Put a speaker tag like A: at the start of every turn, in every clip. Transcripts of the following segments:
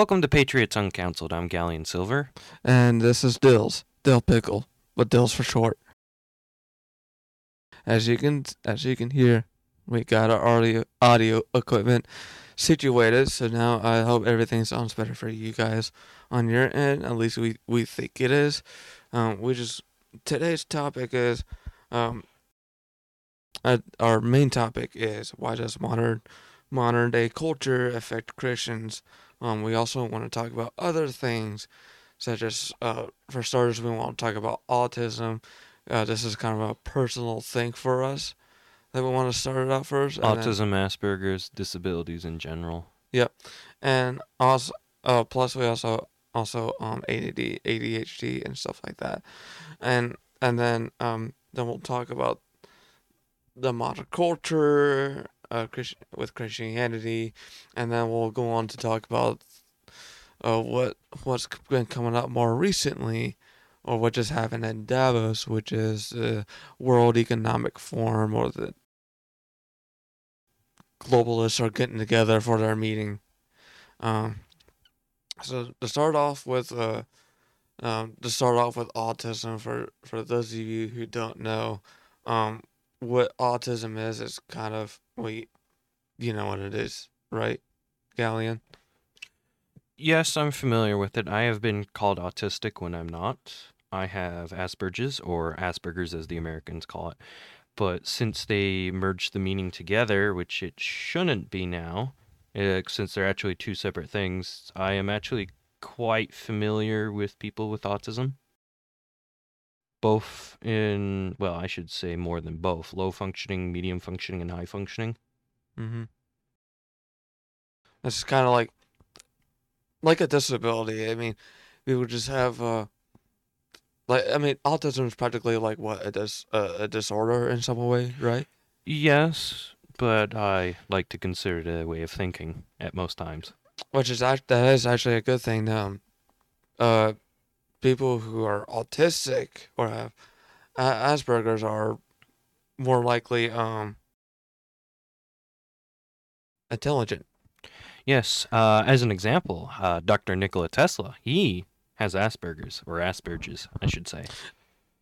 A: Welcome to Patriots Uncounseled. I'm Galleon Silver.
B: And this is Dills, Dill Pickle, but Dills for short. As you can as you can hear, we got our audio audio equipment situated, so now I hope everything sounds better for you guys on your end. At least we we think it is. Um, we just today's topic is um, uh, our main topic is why does modern modern day culture affect Christians? Um, we also want to talk about other things, such as, uh, for starters, we want to talk about autism. Uh, this is kind of a personal thing for us that we want to start it out first. and then-
A: Autism, Asperger's, disabilities in general.
B: Yep, and also, uh, plus we also also um ADD, ADHD, and stuff like that, and and then um then we'll talk about the modern culture, uh, Christ- with Christianity, and then we'll go on to talk about uh what what's been coming up more recently. Or what just happened in Davos, which is the World Economic Forum, or the globalists are getting together for their meeting. Um, so to start off with, uh, um, to start off with autism for for those of you who don't know, um, what autism is it's kind of well, you, you know what it is, right, Galleon?
A: Yes, I'm familiar with it. I have been called autistic when I'm not. I have Asperger's, or Asperger's as the Americans call it. But since they merged the meaning together, which it shouldn't be now, uh, since they're actually two separate things, I am actually quite familiar with people with autism. Both in, well, I should say more than both low functioning, medium functioning, and high functioning.
B: Mm-hmm. It's kind of like like a disability. I mean, people just have uh, like I mean, autism is practically like what a dis uh, a disorder in some way, right?
A: Yes, but I like to consider it a way of thinking at most times.
B: Which is act that is actually a good thing. Um, uh, people who are autistic or have Asperger's are more likely um intelligent.
A: Yes, uh, as an example, uh, Dr. Nikola Tesla, he has Asperger's, or Asperger's, I should say.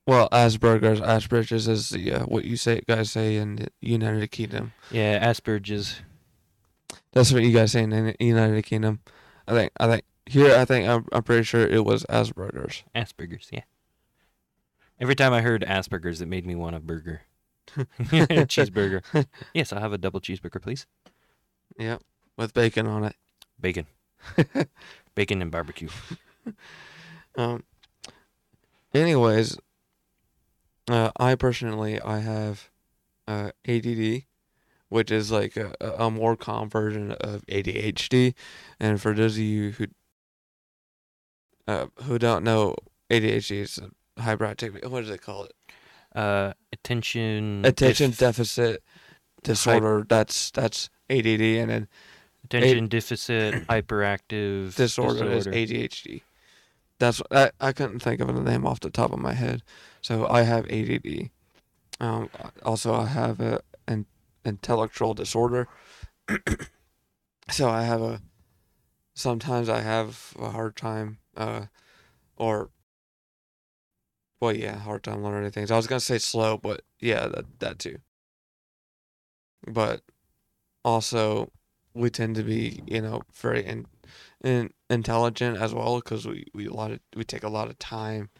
B: Well, Asperger's, Asperger's is the uh, what you say guys say in the United Kingdom.
A: Yeah, Asperger's.
B: That's what you guys say in the United Kingdom. I think I think here I think I'm, I'm pretty sure it was Asperger's.
A: Asperger's, yeah. Every time I heard Asperger's, it made me want a burger. cheeseburger. Yes, I'll have a double cheeseburger, please.
B: Yep, with bacon on it.
A: Bacon. Bacon and barbecue.
B: Um. Anyways, uh, I personally I have uh, ADD, which is like a, a a more calm version of ADHD. And for those of you who uh, who don't know, ADHD is a hyperactivity. What do they call it?
A: Uh, attention.
B: Attention
A: def-
B: deficit disorder. That's that's ADD, and then
A: attention deficit hyperactive
B: disorder, is ADHD. That's I, I couldn't think of a name off the top of my head. So I have ADD. Um, also I have a an intellectual disorder. so I have a sometimes I have a hard time uh or well yeah, hard time learning things. I was gonna say slow, but yeah, that that too. But also we tend to be, you know, very in, in, intelligent as well because we, we a lot of we take a lot of time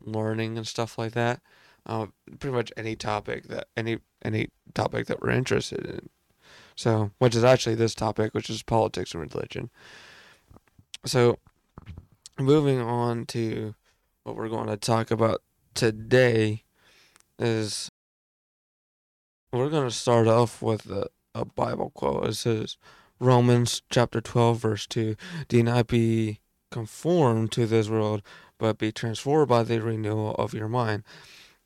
B: learning and stuff like that. Uh, pretty much any topic that any any topic that we're interested in. So, which is actually this topic, which is politics and religion. So, moving on to what we're going to talk about today is we're going to start off with a, a Bible quote. It says, Romans chapter 12, verse 2 Do not be conformed to this world, but be transformed by the renewal of your mind,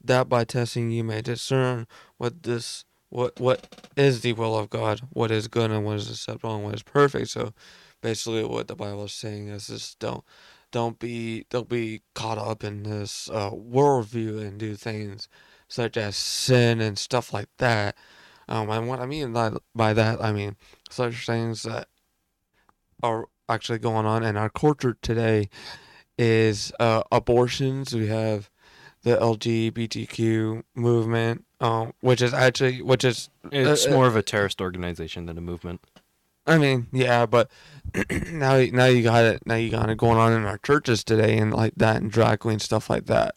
B: that by testing you may discern what this what what is the will of God, what is good and what is acceptable and what is perfect. So basically what the Bible is saying is just don't don't be don't be caught up in this uh, worldview and do things such as sin and stuff like that. Um, and what I mean by, by that, I mean such things that are actually going on in our culture today is uh, abortions. We have the LGBTQ movement, um, which is actually which is
A: It's
B: uh,
A: more of a terrorist organization than a movement.
B: I mean, yeah, but now now you got it now you got it going on in our churches today and like that and drag queen stuff like that.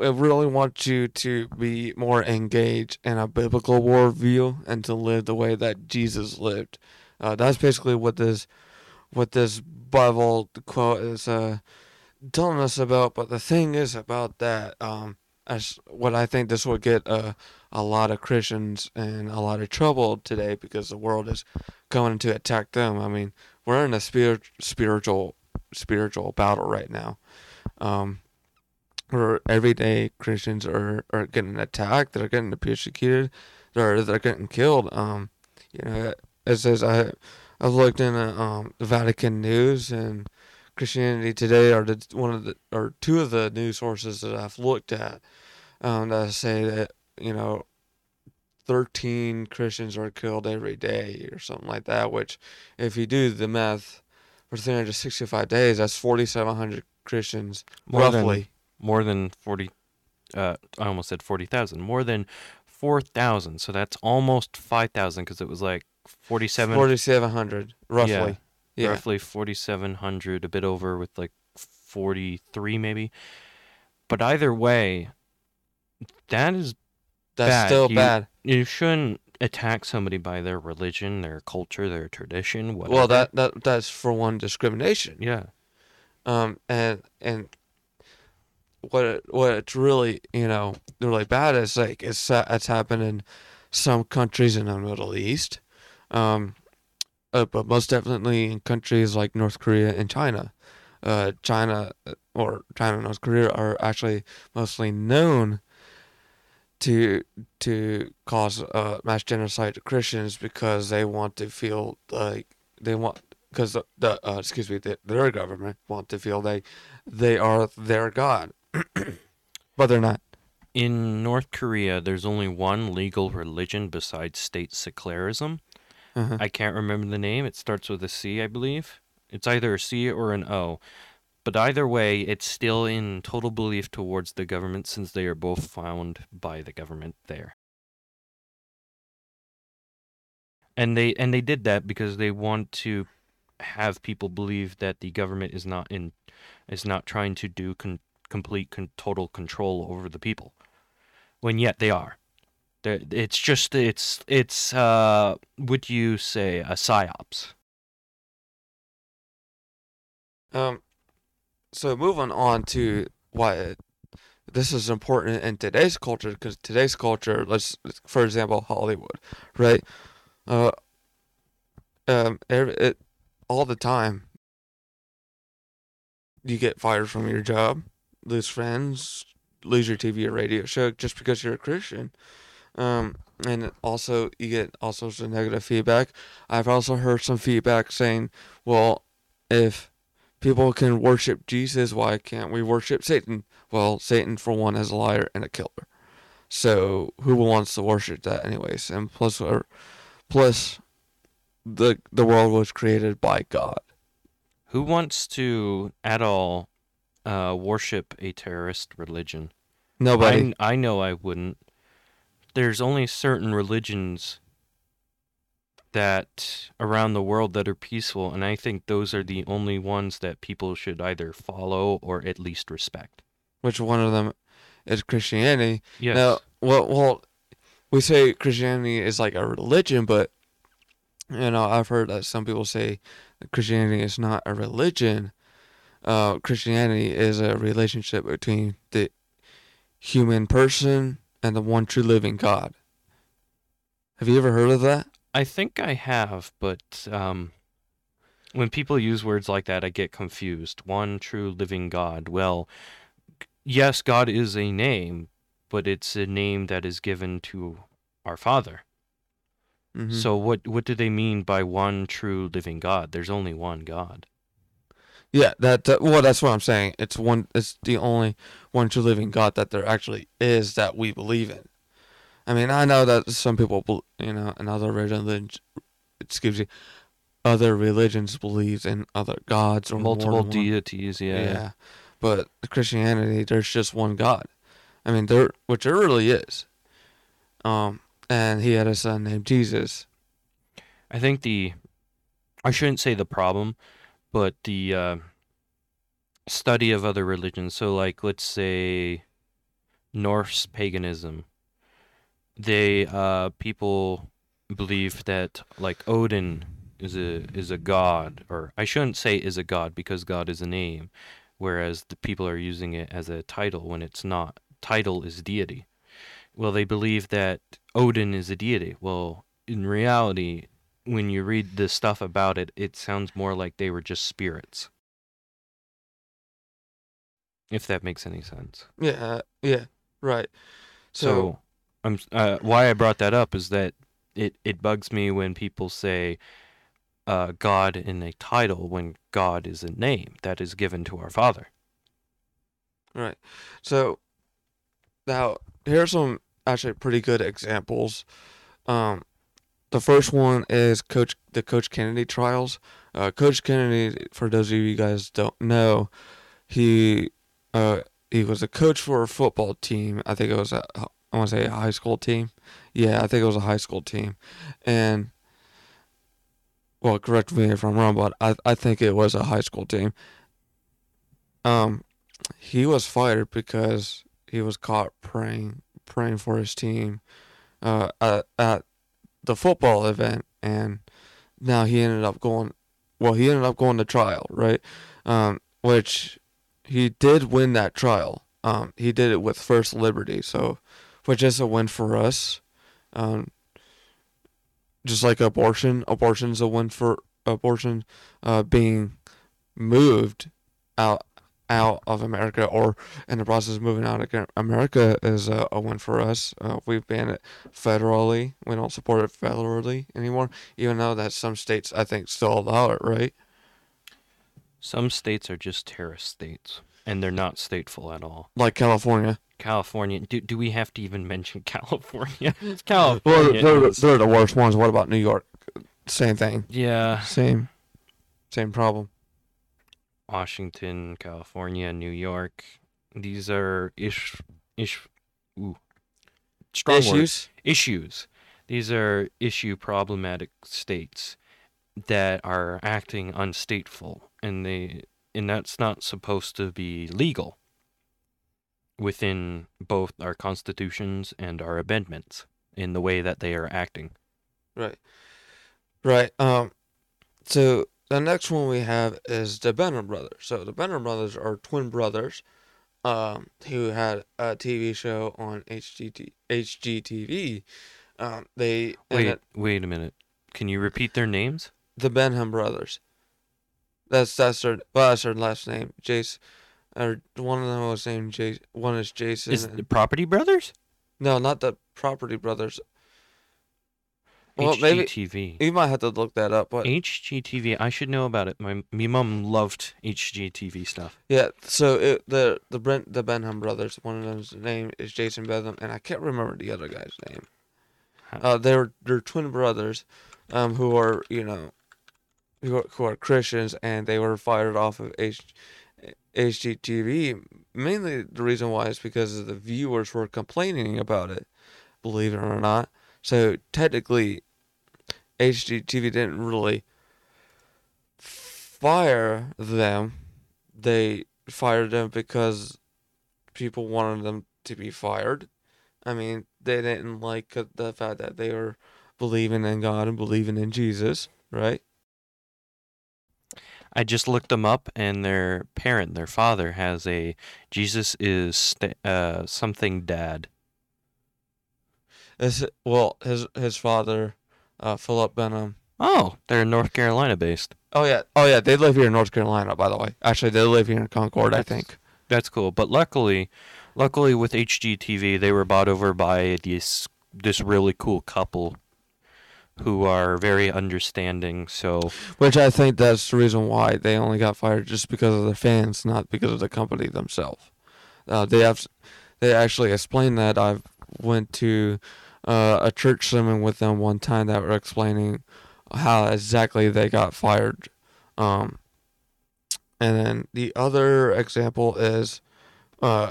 B: I really want you to be more engaged in a biblical worldview and to live the way that Jesus lived. Uh, that's basically what this what this Bible quote is uh, telling us about. But the thing is about that, um, as what I think this would get uh, a lot of Christians in a lot of trouble today because the world is going to attack them. I mean, we're in a spirit, spiritual spiritual battle right now. Um, where everyday Christians are, are getting attacked, they're getting persecuted, they're they're getting killed. Um, you know, it says I I've looked in uh, um the Vatican News and Christianity Today are the one of the or two of the news sources that I've looked at um, that say that you know. 13 Christians are killed every day, or something like that. Which, if you do the math for 365 days, that's 4,700 Christians,
A: More than-
B: roughly.
A: more than 40 uh i almost said 40,000 more than 4,000 so that's almost 5,000 because it was like 47
B: 4,700, roughly. Yeah.
A: Roughly 4,700 a bit over with like 43 maybe but either way that is
B: That's
A: bad.
B: still
A: You-
B: bad.
A: you shouldn't attack somebody by their religion their culture their tradition whatever
B: Well, that, that that's for one discrimination.
A: yeah
B: Um, and and what it, what it's really you know really bad is like it's uh, it's happened in some countries in the Middle East, um, uh, but most definitely in countries like North Korea and China. Uh, China uh, or China and North Korea are actually mostly known to to cause uh, mass genocide to Christians because they want to feel like they want because the, the uh, excuse me the, their government want to feel they they are their god, but they're not.
A: in north korea there's only one legal religion besides state secularism
B: Uh-huh.
A: I can't remember the name. It starts with a C, I believe. It's either a C or an O. But either way, it's still in total belief towards the government since they are both found by the government there. And they and they did that because they want to have people believe that the government is not in is not trying to do con- complete con- total control over the people. When yet they are. It's just it's it's uh would you say a psyops?
B: Um, so moving on to why this is important in today's culture, because today's culture, let's for example Hollywood, right? Uh, um, every, it, all the time, you get fired from your job, lose friends, lose your TV or radio show just because you're a Christian. Um, and also you get all sorts of negative feedback. I've also heard some feedback saying, well, if people can worship Jesus, why can't we worship Satan? Well, Satan, for one, is a liar and a killer. So who wants to worship that, anyways? And plus, or, plus, the the world was created by God.
A: Who wants to at all uh worship a terrorist religion?
B: Nobody.
A: I I know I wouldn't. There's only certain religions that around the world that are peaceful and I think those are the only ones that people should either follow or at least respect.
B: Which one of them is Christianity?
A: Yes.
B: Now, well, well, we say Christianity is like a religion, but you know, I've heard that some people say Christianity is not a religion. Uh, Christianity is a relationship between the human person and the one true living God. Have you ever heard of that?
A: I think I have, but um, when people use words like that, I get confused. One true living God. Well, yes, God is a name, but it's a name that is given to our Father.
B: Mhm.
A: So what what do they mean by one true living God? There's only one God.
B: Yeah, that, well, that's what I'm saying. It's one. It's the only one true living God that there actually is that we believe in. I mean, I know that some people, you know, in other religions, excuse me, other religions believes in other gods or
A: Multiple deities, yeah. Yeah.
B: But Christianity, there's just one God. I mean, there, which there really is. Um, and he had a son named Jesus.
A: I think the I shouldn't say the problem, but the uh, study of other religions. So, like, let's say Norse paganism. They uh, people believe that like Odin is a is a god, or I shouldn't say is a god because God is a name, whereas the people are using it as a title when it's not. Title is deity. Well, they believe that Odin is a deity. Well, in reality, when you read the stuff about it, it sounds more like they were just spirits. If that makes any sense.
B: Yeah, yeah, right.
A: So,
B: So,
A: I'm uh, why I brought that up is that it it bugs me when people say uh, God in a title when God is a name that is given to our Father.
B: right. So, now here are some actually pretty good examples. Um, the first one is Coach the Coach Kennedy trials. Uh, Coach Kennedy, for those of you guys don't know, he uh he was a coach for a football team. I think it was a I want to say a high school team. Yeah, I think it was a high school team, and well, correct me if I'm wrong, but I I think it was a high school team. Um, he was fired because he was caught praying praying for his team, uh, at, at the football event, and now he ended up going. Well, he ended up going to trial, right? Um, which he did win that trial. Um, he did it with First Liberty, so which is a win for us. Um, just like abortion, abortion's a win for abortion uh, being moved out out of America or in the process of moving out of America is a, a win for us. Uh, we've banned it federally. We don't support it federally anymore, even though that some states I think still allow it, right?
A: Some states are just terrorist states, and they're not stateful at all.
B: Like California.
A: California. Do, do we have to even mention California?
B: Well,
A: California.
B: they're,
A: is-
B: they're the worst ones. What about New York? Same thing.
A: yeah.
B: Same. Same problem.
A: Washington, California, New York. These are ish, ish, ooh, strong.
B: Issues.
A: issues. These are issue problematic states that are acting unstateful, and they and that's not supposed to be legal within both our constitutions and our amendments in the way that they are acting.
B: Right. Right. Um. So the next one we have is the Benner brothers. So the Benner brothers are twin brothers, um, who had a TV show on HGT HGTV. Um, they
A: Wait,
B: it-
A: wait a minute. Can you repeat their names?
B: the Benham brothers. That's that's their well, that's their last name. Jace, or one of them was named Jace. One is Jason.
A: Is
B: and-
A: the Property Brothers?
B: no, not the property brothers. Well, maybe
A: HGTV.
B: you might have to look that up, but
A: HGTV. I should know about it. My my mom loved HGTV stuff.
B: yeah. So it, the the Brent the Benham brothers. One of them's name is Jason Benham, and I can't remember the other guy's name. Uh, they're they're twin brothers, um, who are you know, who are, who are Christians, and they were fired off of H, HGTV. Mainly the reason why is because the viewers were complaining about it, believe it or not. So technically, HGTV didn't really fire them. They fired them because people wanted them to be fired. I mean, they didn't like the fact that they were believing in God and believing in Jesus, right?
A: I just looked them up, and their parent, their father, has a Jesus is sta- uh, something dad.
B: His, well, his his father, uh, Philip Benham.
A: Oh, they're North Carolina based.
B: Oh yeah, oh yeah, they live here in North Carolina, by the way. Actually, they live here in Concord, I think.
A: That's cool. But luckily, luckily with HGTV, they were bought over by this this really cool couple who are very understanding. So
B: Which I think that's the reason why they only got fired, just because of the fans, not because of the company themselves. Uh, they have, they actually explained that. I've went to uh, a church sermon with them one time that were explaining how exactly they got fired. Um, and then the other example is uh,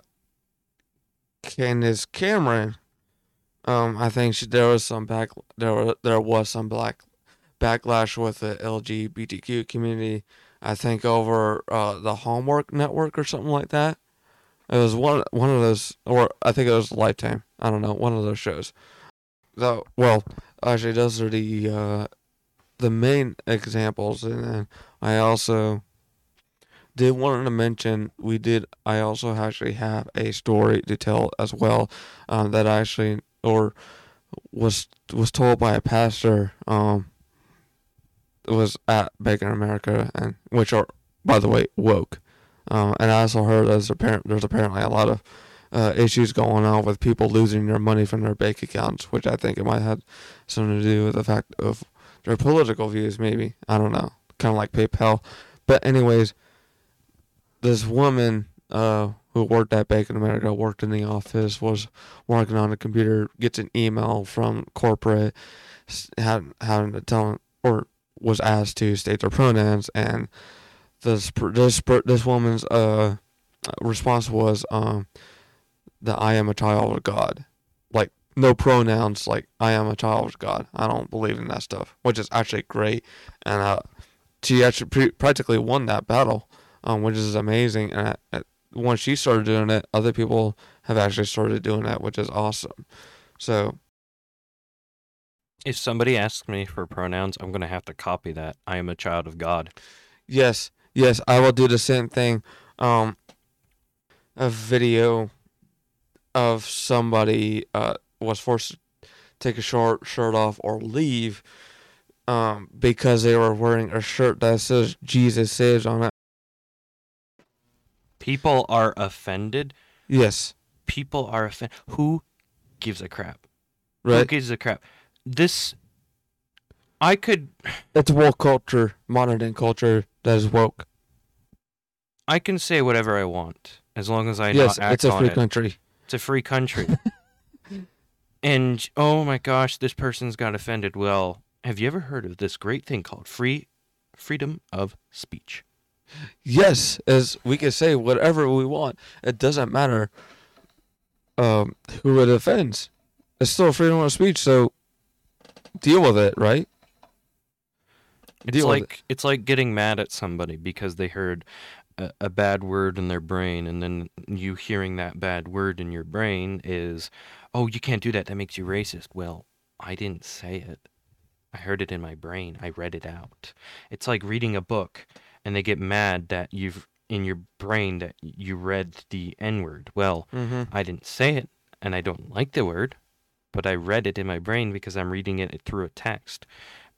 B: Candace Cameron. Um, I think she, there was some back there were, there was some black backlash with the LGBTQ community. I think over uh, the Hallmark Network or something like that. It was one one of those, or I think it was Lifetime. I don't know, one of those shows. Well, actually, those are the uh, the main examples, and then I also did want to mention we did. I also actually have a story to tell as well um, that I actually or was was told by a pastor. Um, was at Bank of America, and which are by the way woke. Um, and I also heard there's apparent there's apparently a lot of uh, issues going on with people losing their money from their bank accounts, which I think it might have something to do with the fact of their political views. Maybe I don't know, kind of like PayPal. But anyways, this woman uh, who worked at Bank of America, worked in the office, was working on a computer, gets an email from corporate, having, to tell or was asked to state their pronouns, and this this this woman's uh response was um that I am a child of God, like no pronouns, like I am a child of God. I don't believe in that stuff, which is actually great, and uh, she actually pre- practically won that battle, um, which is amazing. And uh, once she started doing it, other people have actually started doing that, which is awesome. So
A: if somebody asks me for pronouns, I'm going to have to copy that. I am a child of God.
B: Yes, yes, I will do the same thing. Um, a video of somebody uh, was forced to take a short shirt off or leave um, because they were wearing a shirt that says Jesus saves on it.
A: People are offended.
B: Yes.
A: People are offended. Who gives a crap?
B: Right.
A: Who gives a crap? this I could
B: It's woke culture, modern culture that is woke.
A: I can say whatever I want as long as I
B: yes,
A: not act
B: it's a free
A: it.
B: Country.
A: It's a free country. and oh my gosh, this person's got offended. Well, have you ever heard of this great thing called free freedom of speech?
B: Yes, as we can say whatever we want. It doesn't matter um, who it offends. It's still freedom of speech, so deal with it, right?
A: It's deal like it. it's like getting mad at somebody because they heard a, a, bad word in their brain, and then you hearing that bad word in your brain is, oh, you can't do that. That makes you racist. Well, I didn't say it. I heard it in my brain. I read it out. It's like reading a book, and they get mad that you've in your brain that you read the N word. Well, mm-hmm. I didn't say it, and I don't like the word but I read it in my brain because I'm reading it through a text.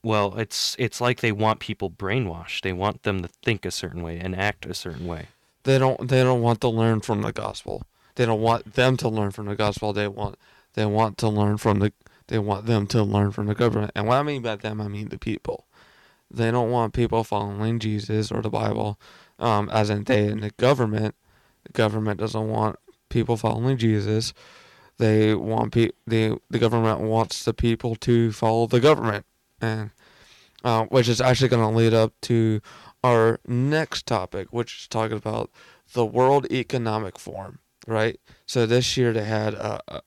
A: Well, it's it's like they want people brainwashed. They want them to think a certain way and act a certain way.
B: They don't they don't want to learn from the gospel. They don't want them to learn from the gospel. They want they want to learn from the they want them to learn from the government. And what I mean by them, I mean the people. They don't want people following Jesus or the Bible, um, as in they in the government. The government doesn't want people following Jesus they want pe- the the government wants the people to follow the government, and uh, which is actually going to lead up to our next topic, which is talking about the World Economic Forum. Right. So this year they had uh, uh,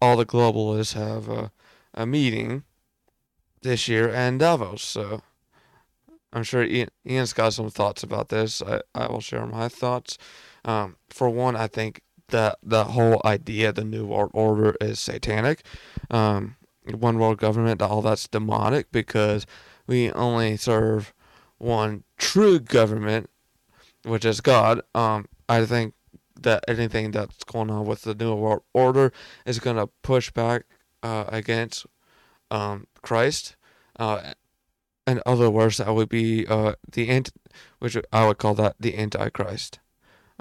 B: all the globalists have a, a meeting this year in Davos. So I'm sure Ian, Ian's got some thoughts about this. I, I will share my thoughts. Um, for one, I think that the whole idea the new world order is satanic um, one world government all that's demonic because we only serve one true government which is god. Um, i think that anything that's going on with the new world order is going to push back uh, against um, christ. Uh, in other words that would be uh, the anti which i would call that the antichrist.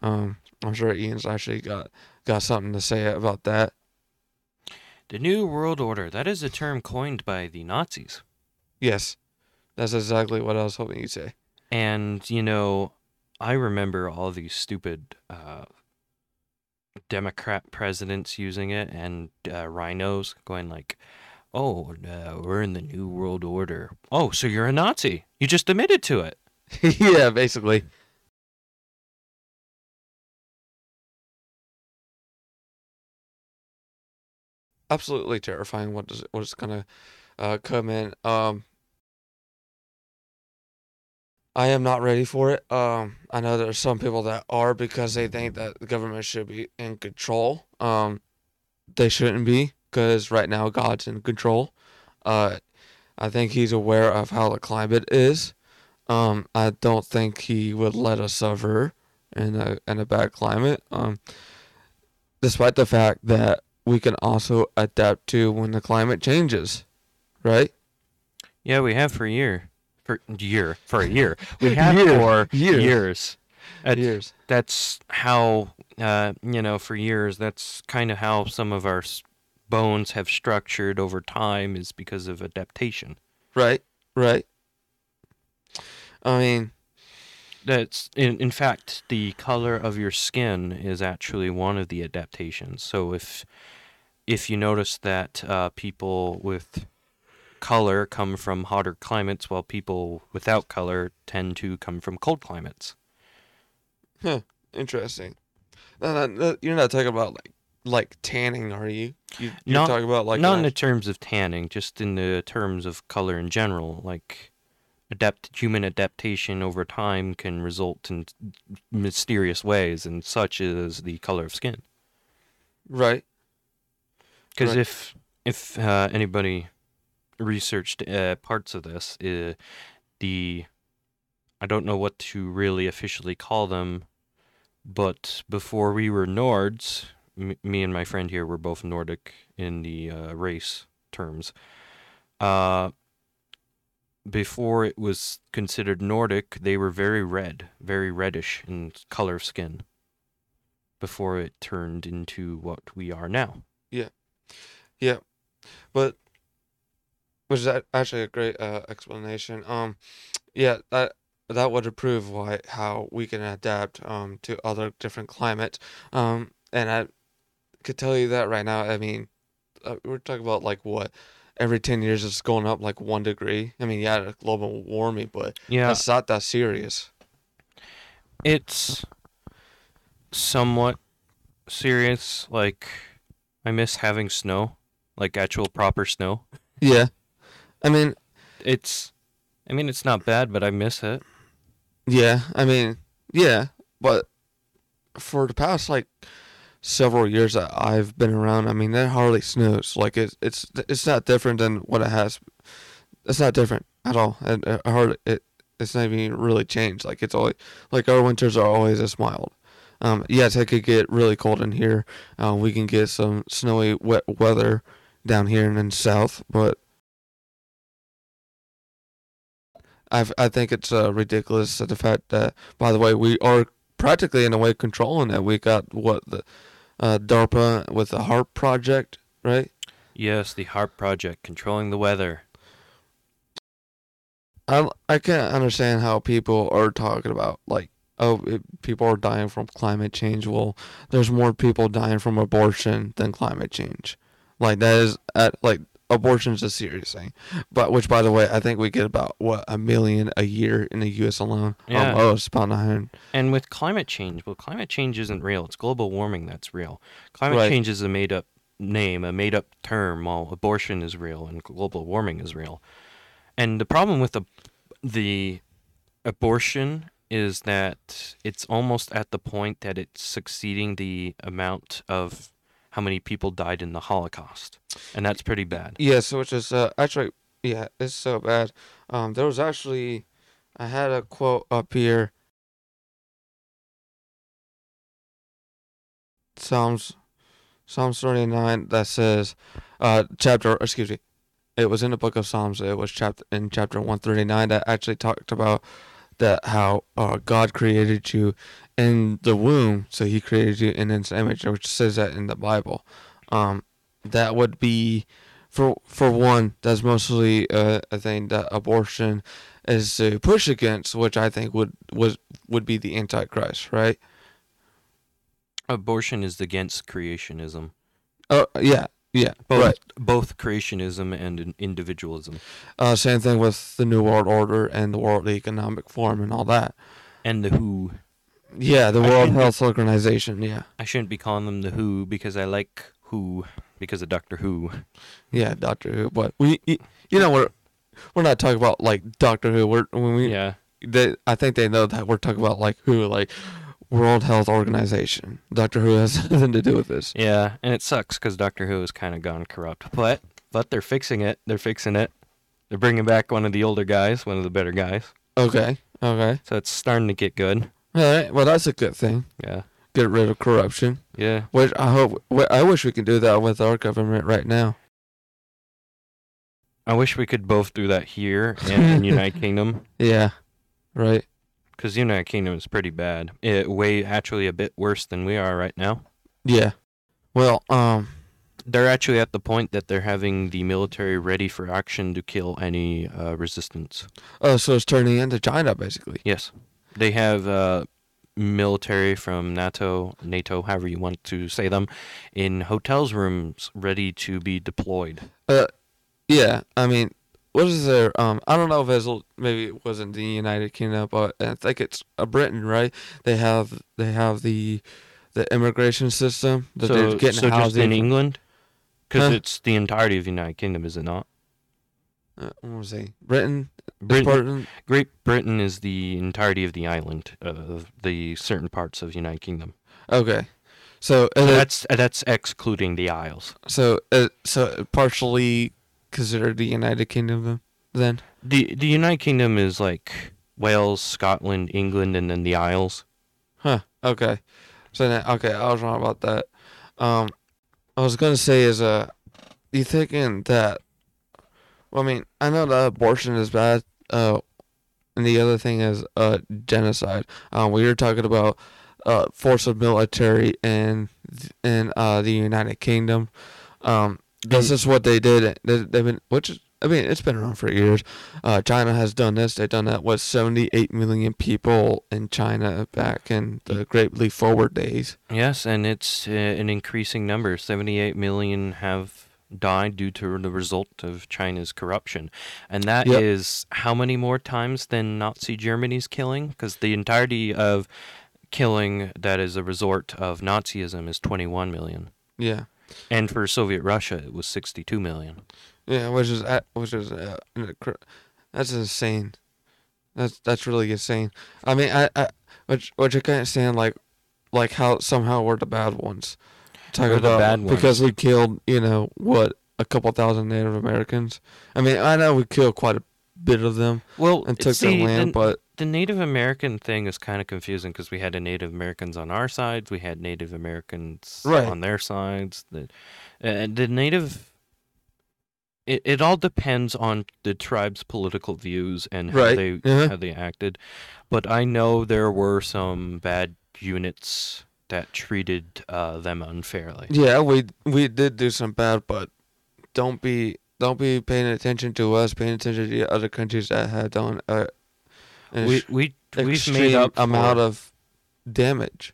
B: Um, I'm sure Ian's actually got got something to say about that.
A: The New World Order. That is a term coined by the Nazis.
B: Yes, that's exactly what I was hoping you'd say.
A: And you know, I remember all these stupid uh, Democrat presidents using it and uh, RINOs going like, "Oh, uh, we're in the new world order." Oh, so you're a Nazi? You just admitted to it.
B: yeah, basically. Absolutely terrifying. What does what's gonna uh, come in? Um, I am not ready for it. Um, I know there's some people that are because they think that the government should be in control. Um, they shouldn't be because right now God's in control. Uh, I think he's aware of how the climate is. Um, I don't think he would let us suffer in a in a bad climate. Um, despite the fact that we can also adapt to when the climate changes, right?
A: Yeah, we have for a year. For year for a year. We have
B: Year.
A: for
B: Years.
A: years. That's,
B: Years.
A: that's how uh, you know for years. That's kind of how some of our bones have structured over time is because of adaptation.
B: Right. Right. I mean,
A: That's in in fact the color of your skin is actually one of the adaptations. So if if you notice that uh, people with color come from hotter climates, while people without color tend to come from cold climates.
B: interesting. No, no, you're not talking about like like tanning, are you? you you're
A: Not-
B: talking about like
A: Not in the terms of tanning, just in the terms of color in general. Like adapt human adaptation over time can result in mysterious ways, and such is the color of skin.
B: right.
A: Because if if uh, anybody researched uh, parts of this, uh, the I don't know what to really officially call them, but before we were Nords, m- me and my friend here were both Nordic in the uh, race terms. Uh, before it was considered Nordic, they were very red, very reddish in color of skin. Before it turned into what we are now.
B: Yeah, but which is a- actually a great uh, explanation. Um, yeah, that that would prove why how we can adapt um to other different climates. Um, and I could tell you that right now. I mean, uh, we're talking about like what every ten years it's going up like one degree. I mean, yeah, global warming, but
A: Yeah,
B: it's not that serious.
A: it's somewhat serious. Like, I miss having snow, like actual proper snow.
B: Yeah, I mean,
A: It's, I mean, it's not bad, but I miss it.
B: Yeah, I mean, yeah, but for the past like several years that I've been around, I mean, it hardly snows. Like it's it's it's not different than what it has. It's not different at all. It, it hardly it it's not even really changed. Like it's always like our winters are always as mild. Um, yes, it could get really cold in here. Uh, we can get some snowy, wet weather down here in the south, but I I think it's uh, ridiculous that the fact that by the way we are practically in a way controlling it. We got what the uh, DARPA with the HAARP project, right?
A: Yes, the HAARP project, controlling the weather.
B: I I can't understand how people are talking about like oh it, people are dying from climate change. Well, there's more people dying from abortion than climate change. Like that is at like abortion's a serious thing. But which by the way, I think we get about what a million a year in the U.S. alone.
A: Yeah.
B: Um, oh, about nine.
A: And with climate change, well, climate change isn't real. It's global warming that's real. Climate
B: Right.
A: change is a made up name, a made up term, while abortion is real and global warming is real. And the problem with the, the abortion is that it's almost at the point that it's succeeding the amount of how many people died in the Holocaust. And that's pretty bad.
B: Yes, which is uh, actually yeah, it's so bad. Um, there was actually I had a quote up here. Psalms, Psalms thirty nine that says, uh, chapter excuse me, it was in the book of Psalms. It was chapter in chapter one thirty nine that actually talked about that how uh, God created you in the womb, so He created you in His image, which says that in the Bible. Um, that would be for for one, that's mostly uh, a thing that abortion is to push against, which I think would was would be the Antichrist, right?
A: Abortion is against creationism.
B: Oh yeah, yeah,
A: Both,
B: right.
A: both creationism and individualism.
B: Uh, same thing with the New World Order and the World Economic Forum and all that.
A: And the WHO.
B: Yeah, the World Health Organization. Yeah,
A: I shouldn't be calling them the WHO because I like Who because of Doctor Who.
B: yeah, Doctor Who. But we, you know, we're we're not talking about like Doctor Who. We're when we,
A: Yeah.
B: they, I think they know that we're talking about like who, like World Health Organization. Doctor Who has nothing to do with this.
A: Yeah, and it sucks because Doctor Who has kind of gone corrupt. But but they're fixing it. They're fixing it. They're bringing back one of the older guys, one of the better guys.
B: Okay, okay,
A: So it's starting to get good.
B: all right. Well, that's a good thing.
A: Yeah.
B: Get rid of corruption.
A: Yeah.
B: Which I hope. wh- I wish we could do that with our government right now.
A: I wish we could both do that here and in the United Kingdom
B: Yeah, right.
A: Because United Kingdom is pretty bad. It way actually a bit worse than we are right now.
B: Yeah. Well, um,
A: They're actually at the point that they're having the military ready for action to kill any uh, resistance.
B: oh, so it's turning into China basically.
A: Yes, they have uh, military from NATO, NATO, however you want to say them, in hotels rooms ready to be deployed.
B: Uh, yeah. I mean, what is there? Um, I don't know if it's maybe it wasn't the United Kingdom, but I think it's a Britain, right? They have they have the the immigration system that they're getting
A: so just in England, because
B: Huh?
A: it's the entirety of the United Kingdom, is it not?
B: uh, what was he? Britain.
A: Britain,
B: Britain.
A: Great Britain is the entirety of the island, of the certain parts of United Kingdom.
B: Okay. So and it,
A: That's that's excluding the Isles.
B: so uh, so partially considered the United Kingdom then.
A: The The United Kingdom is like Wales, Scotland, England, and then the Isles.
B: Huh. Okay. So then, okay, I was wrong about that. Um, I was gonna say is uh, you thinking that? Well, I mean, I know that abortion is bad. Uh, and the other thing is uh genocide. Um, we were talking about uh force of military in in uh the United Kingdom. Um, this is what they did. They, they've been which. I mean, it's been around for years. Uh, China has done this. They've done that with 78 million people in China back in the Great Leap Forward days.
A: Yes, and it's uh, an increasing number. 78 million have died due to the result of China's corruption. And that is
B: Yep.
A: how many more times than Nazi Germany's killing? Because the entirety of killing that is a resort of Nazism is 21 million.
B: Yeah,
A: And for Soviet Russia, it was 62 million.
B: yeah, which is uh, which is uh, that's insane. That's that's really insane. I mean, I, I which which I can't stand like like how somehow we're the bad ones. Talking
A: We're the
B: about
A: bad
B: because we killed you know what a couple thousand Native Americans. I mean, I know we killed quite a bit of them
A: Well,
B: and took
A: see,
B: their land, but
A: the Native American thing is kind of confusing because we had the Native Americans on our sides, we had Native Americans
B: Right.
A: on their sides. The, and the Native, it, it all depends on the tribe's political views and how
B: Right,
A: they
B: uh-huh.
A: how they acted. But I know there were some bad units that treated uh, them unfairly.
B: Yeah, we we did do some bad, but don't be don't be paying attention to us, paying attention to the other countries that had done uh,
A: We we we've made up
B: amount of damage,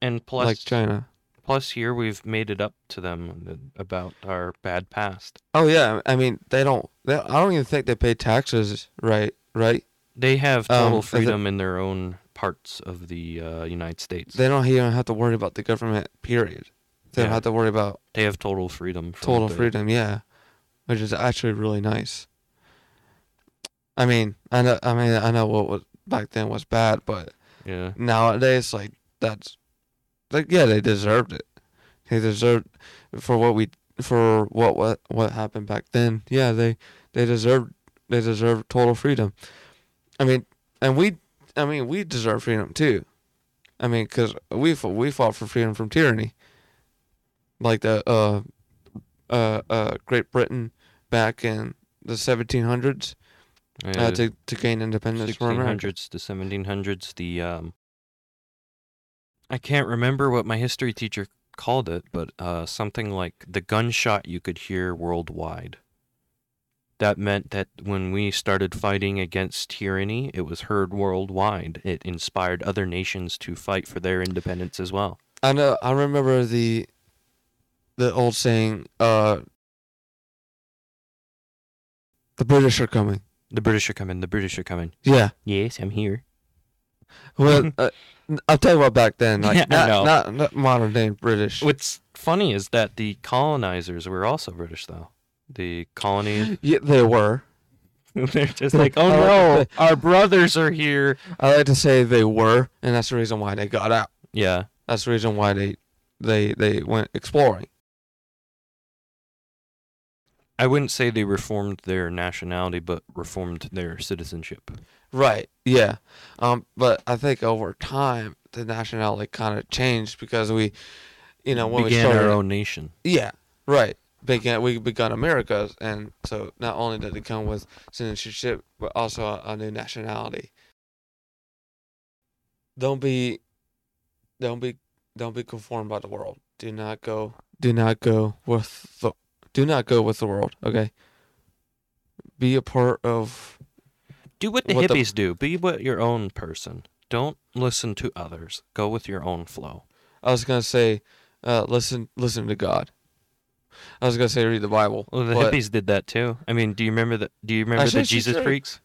A: and plus
B: like China.
A: plus here we've made it up to them about our bad past.
B: Oh yeah, I mean they don't. They, I don't even think they pay taxes right. Right?
A: They have
B: Um,
A: total
B: it-
A: freedom in their own parts of the uh, United States.
B: They don't even have to worry about the government. Period. They don't have to worry about
A: They have total freedom.
B: total freedom. Yeah, which is actually really nice. I mean, I know. I mean, I know what was back then was bad, but
A: Yeah.
B: nowadays like that's like yeah they deserved it they deserved for what we for what what what happened back then yeah they they deserved they deserve total freedom i mean and we i mean we deserve freedom too i mean because we fought, we fought for freedom from tyranny like the uh uh uh great britain back in the 1700s
A: Yeah,
B: uh, to to gain independence from America.
A: 1600s to 1700s. The um, I can't remember what my history teacher called it, but uh, something like the gunshot you could hear worldwide. That meant that when we started fighting against tyranny, it was heard worldwide. It inspired other nations to fight for their independence as well.
B: I know. I remember the the old saying. Uh, the British are coming.
A: The British are coming. The British are coming.
B: Yeah.
A: Yes, I'm here.
B: Well, uh, I'm talking about back then, like
A: Yeah, I
B: not,
A: know.
B: not not modern day British.
A: What's funny is that the colonizers were also British, though. The colonies,
B: Yeah, they were.
A: they're just like, oh no, our brothers are here.
B: I like to say they were, and that's the reason why they got out.
A: Yeah,
B: That's the reason why they they they went exploring.
A: I wouldn't say they reformed their nationality, but reformed their citizenship.
B: Right. Yeah. Um. But I think over time the nationality kind of changed because we, you know, when
A: began
B: we started.
A: our own nation.
B: Yeah. Right. Began we begun Americas, and so not only did it come with citizenship, but also a, a new nationality. Don't be, don't be, don't be conformed by the world. Do not go. Do not go with the. Do not go with the world. Okay. Be a part of.
A: Do what the
B: What the-
A: hippies do. Be what your own person. Don't listen to others. Go with your own flow.
B: I was gonna say, uh, listen, listen to God. I was gonna say read the Bible.
A: Well, the hippies did that too. I mean, do you remember the? Do you remember the Jesus
B: true.
A: freaks?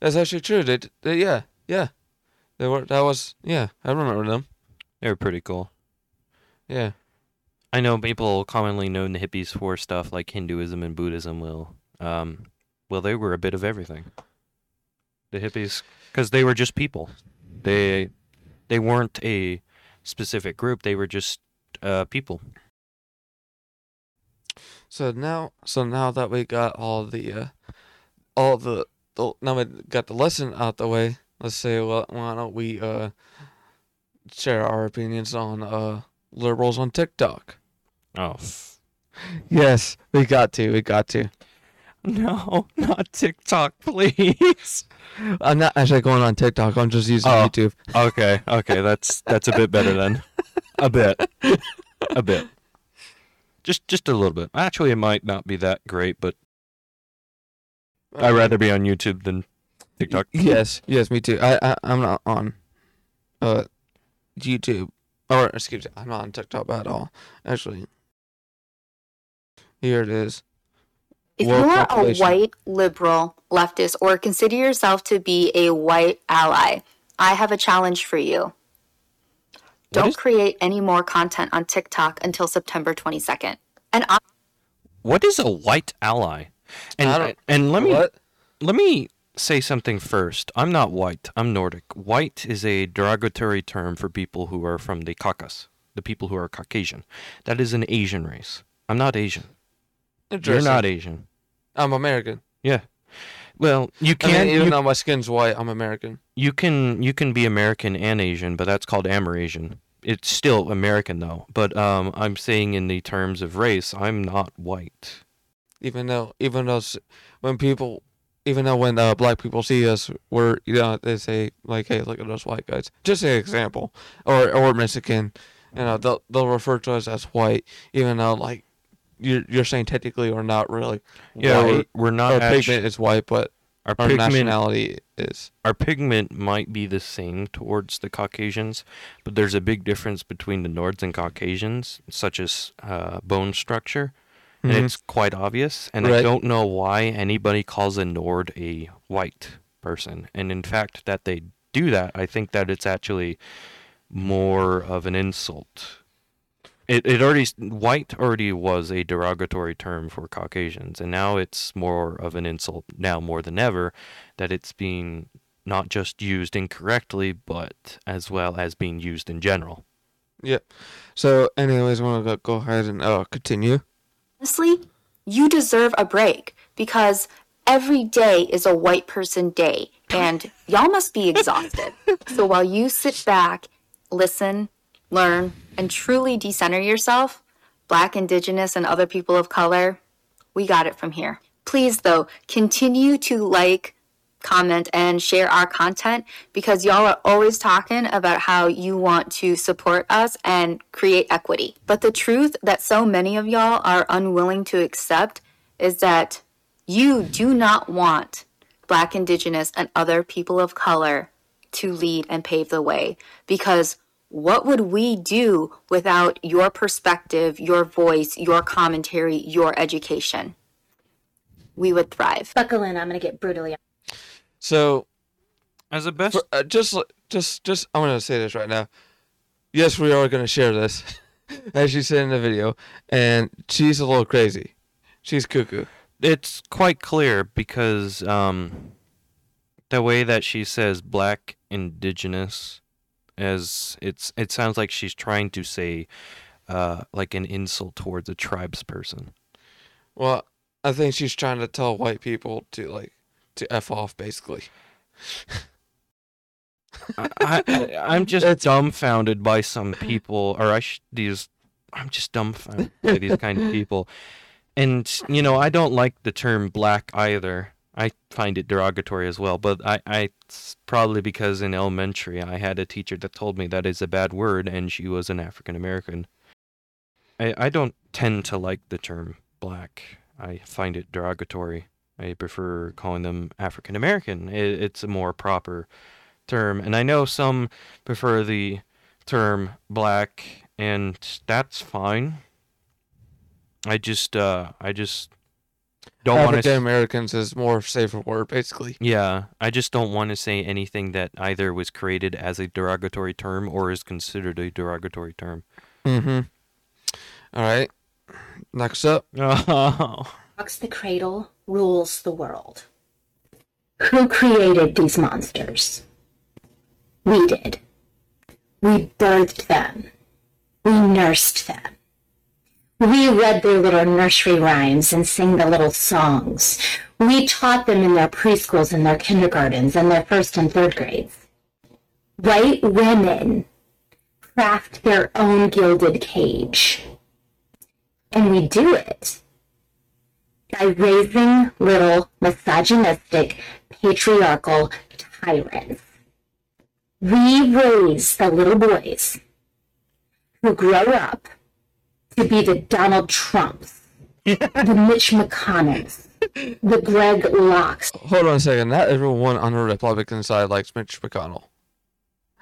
B: That's actually true. They, they, yeah, yeah. They were. That was. Yeah, I remember them.
A: They were pretty cool.
B: Yeah.
A: I know people commonly known the hippies for stuff like Hinduism and Buddhism. Will, um, well, they were a bit of everything. The hippies, because they were just people. They, they weren't a specific group. They were just uh, people.
B: So now, so now that we got all the, uh, all the, the now we got the lesson out the way. Let's say, well, why don't we uh share our opinions on uh liberals on TikTok?
A: Oh,
B: Yes, we got to. We got to.
A: no, not TikTok, please.
B: I'm not actually going on TikTok. I'm just using
A: Oh.
B: YouTube.
A: Okay, okay, that's that's a bit better then. A bit, a bit. Just just a little bit. Actually, it might not be that great, but I'd rather be on YouTube than TikTok.
B: Yes, yes, me too. I, I I'm not on uh YouTube or excuse me, I'm not on TikTok at all. Actually, here it is.
C: If
B: World
C: you are a white liberal leftist or consider yourself to be a white ally, I have a challenge for you. Don't
A: is-
C: create any more content on TikTok until September 22nd. And I
A: What is a white ally? And and let me
B: what?
A: let me say something first. I'm not white. I'm Nordic. White is a derogatory term for people who are from the Caucasus, the people who are Caucasian. That is an Asian race. I'm not Asian. You're not Asian.
B: I'm American.
A: Yeah. Well, you
B: I
A: can
B: mean, even
A: you,
B: though my skin's white, I'm American.
A: you can you can be American and Asian, but that's called Amerasian. It's still American though. But um, I'm saying in the terms of race, I'm not white.
B: Even though, even though, when people, even though when uh, black people see us, we're you know they say like, hey, look at those white guys. Just an example, or or Mexican, you know they'll they'll refer to us as white, even though like you're you're saying technically or not really.
A: Yeah, we're, we're not
B: our
A: actu-
B: pigment is white, but
A: our
B: our
A: pigment
B: nationality is.
A: our pigment might be the same towards the Caucasians, but there's a big difference between the Nords and Caucasians, such as uh, bone structure, and
B: Mhm.
A: it's quite obvious. And I don't know why anybody calls a Nord a white person. And in fact, that they do that, I think that it's actually more of an insult. It it already white already was a derogatory term for Caucasians, and now it's more of an insult now more than ever that it's being not just used incorrectly, but as well as being used in general. Yep.
B: So, anyways, I want to go ahead and uh, continue.
C: honestly, you deserve a break because every day is a white person day and y'all must be exhausted. so while you sit back, listen, learn, and truly decenter yourself, black, indigenous, and other people of color, we got it from here. Please, though, continue to like, comment, and share our content because y'all are always talking about how you want to support us and create equity. But the truth that so many of y'all are unwilling to accept is that you do not want Black, Indigenous, and other people of color to lead and pave the way because what would we do without your perspective, your voice, your commentary, your education? We would thrive.
D: Buckle in, I'm going to get brutally
B: So
A: As a best
B: for, uh, just just just I'm gonna say this right now. Yes, we are gonna share this, as you said in the video, and she's a little crazy. She's cuckoo.
A: it's quite clear because um, the way that she says black indigenous as it's it sounds like she's trying to say uh, like an insult towards a tribes person.
B: Well, I think she's trying to tell white people to like to f off, basically.
A: I, I, i'm just
B: It's-
A: dumbfounded by some people or i sh- these i'm just dumbfounded by these kind of people. And you know i don't like the term black either i find it derogatory as well but i i it's probably because in elementary i had a teacher that told me that is a bad word and she was an african american. I i don't tend to like the term black. I find it derogatory. I prefer calling them african american. It, it's a more proper term. And i know some prefer the term black and that's fine. I just uh i just don't want
B: African
A: to
B: Americans is more safer word, basically.
A: yeah i just don't want to say anything that either was created as a derogatory term or is considered a derogatory term
B: Mm-hmm. All right. Next up,
A: oh
D: rocks the cradle, rules the world. Who created these monsters? We did. We birthed them. We nursed them. We read their little nursery rhymes and sang the little songs. We taught them in their preschools and their kindergartens and their first and third grades. White women craft their own gilded cage. And we do it by raising little misogynistic, patriarchal tyrants. We raise the little boys who grow up to be the Donald Trumps, the Mitch McConnells, the Greg Lockes.
B: hold on a second. Not everyone on the Republican side likes Mitch McConnell.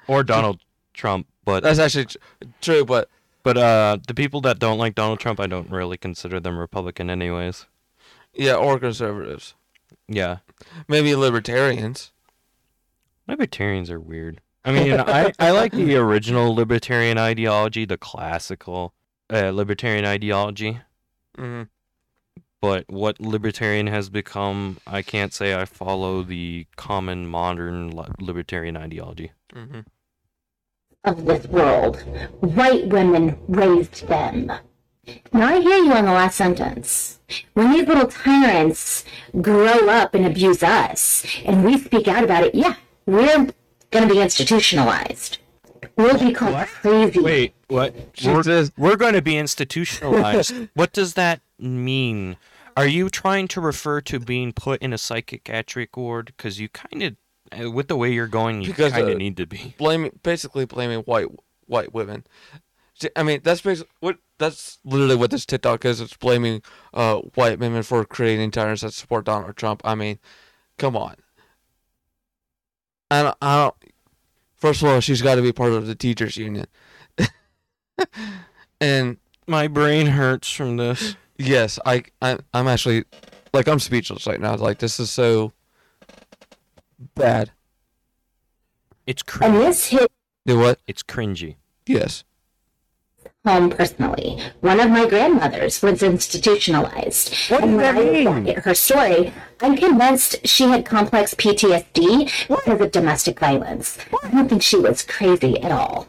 A: or donald trump but
B: That's actually true, but
A: but uh the people that don't like donald trump i don't really consider them republican anyways
B: yeah, or conservatives,
A: yeah
B: maybe libertarians.
A: Libertarians are weird. I mean, I, I like the original libertarian ideology, the classical uh, libertarian ideology,
B: Mm-hmm.
A: but what libertarian has become, I can't say I follow the common modern libertarian ideology.
B: Mm-hmm.
D: of this world. White women raised them. Now I hear you on the last sentence. When these little tyrants grow up and abuse us, and we speak out about it, yeah, we're going to be institutionalized. We'll be called crazy.
A: what?
B: She
A: We're,
B: says-
A: we're going to be institutionalized. what does that mean? Are you trying to refer to being put in a psychiatric ward? Because you kind of, with the way you're going, you kind of
B: uh,
A: need to be.
B: Blaming, basically blaming white white women. I mean, that's basically what that's literally what this TikTok is. It's blaming uh, white women for creating tyrants that support Donald Trump. I mean, come on. I don't, I don't. First of all, she's got to be part of the teachers union. and
A: My brain hurts from this.
B: yes, I, I I'm actually like I'm speechless right now. Like this is so bad.
A: It's
D: And
A: cringy.
D: this hit
B: Do what?
A: It's cringy.
B: Yes.
D: Home personally. One of my grandmothers was institutionalized.
B: What does that mean?
D: her story, I'm convinced she had complex PTSD because of domestic violence. I don't think she was crazy at all.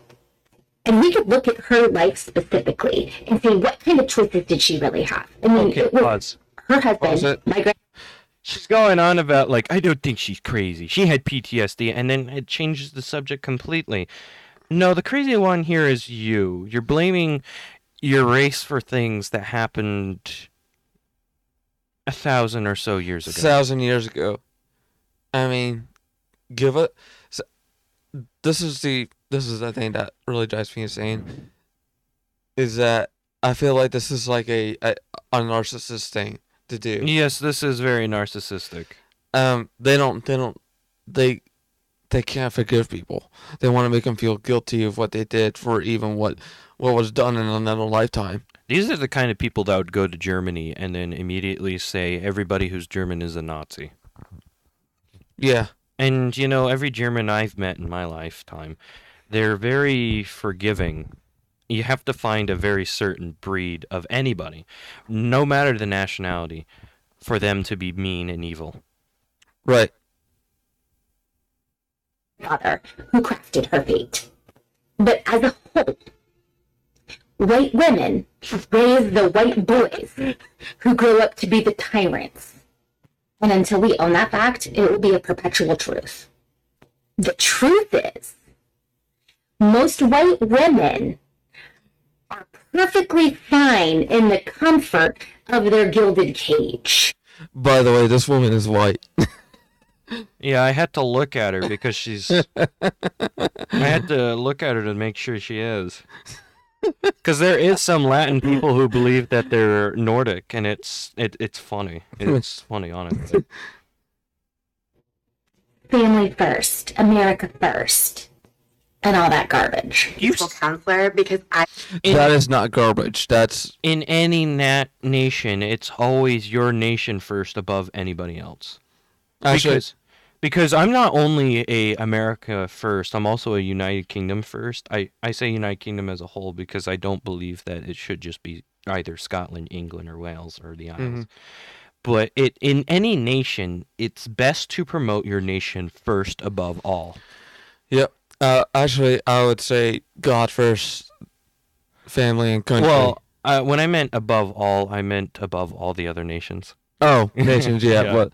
D: And we could look at her life specifically and see what kind of choices did she really have. I mean,
A: Okay,
D: it was
A: pause.
D: her
B: Pause
D: husband,
B: it.
D: my grand.
A: She's going on about like I don't think she's crazy. She had PTSD, and then it changes the subject completely. No, the crazy one here is you. You're blaming your race for things that happened a thousand or so years ago.
B: A thousand years ago. I mean, give it. So, this is the this is the thing that really drives me insane. Is that I feel like this is like a a, a narcissist thing to do.
A: yes, this is very narcissistic.
B: Um, they don't they don't they they can't forgive people. They want to make them feel guilty of what they did for even what what was done in another lifetime.
A: These are the kind of people that would go to Germany and then immediately say everybody who's German is a Nazi.
B: Yeah.
A: And you know, every German I've met in my lifetime, they're very forgiving. You have to find a very certain breed of anybody, no matter the nationality, for them to be mean and evil.
B: Right.
D: Father who crafted her fate. But as a whole, white women raise the white boys who grow up to be the tyrants. And until we own that fact, it will be a perpetual truth. The truth is, most white women are perfectly fine in the comfort of their gilded cage.
B: By the way, this woman is white.
A: Yeah, I had to look at her because she's. I had to look at her to make sure she is. Because there is some Latin people who believe that they're Nordic, and it's it, it's funny. It's funny, honestly.
D: Family first, America first, and all that garbage.
A: You
E: counselor because I
A: in,
B: that is not garbage. That's
A: in any nat nation, it's always your nation first above anybody else.
B: actually
A: because because I'm not only a America first, I'm also a United Kingdom first. I, I say United Kingdom as a whole because I don't believe that it should just be either Scotland, England, or Wales or the Isles. But it in any nation, it's best to promote your nation first above all.
B: Yep. Uh, actually, I would say God first, family and country.
A: Well, uh, when I meant above all, I meant above all the other nations.
B: oh, nations. Yeah,
A: Yeah.
B: but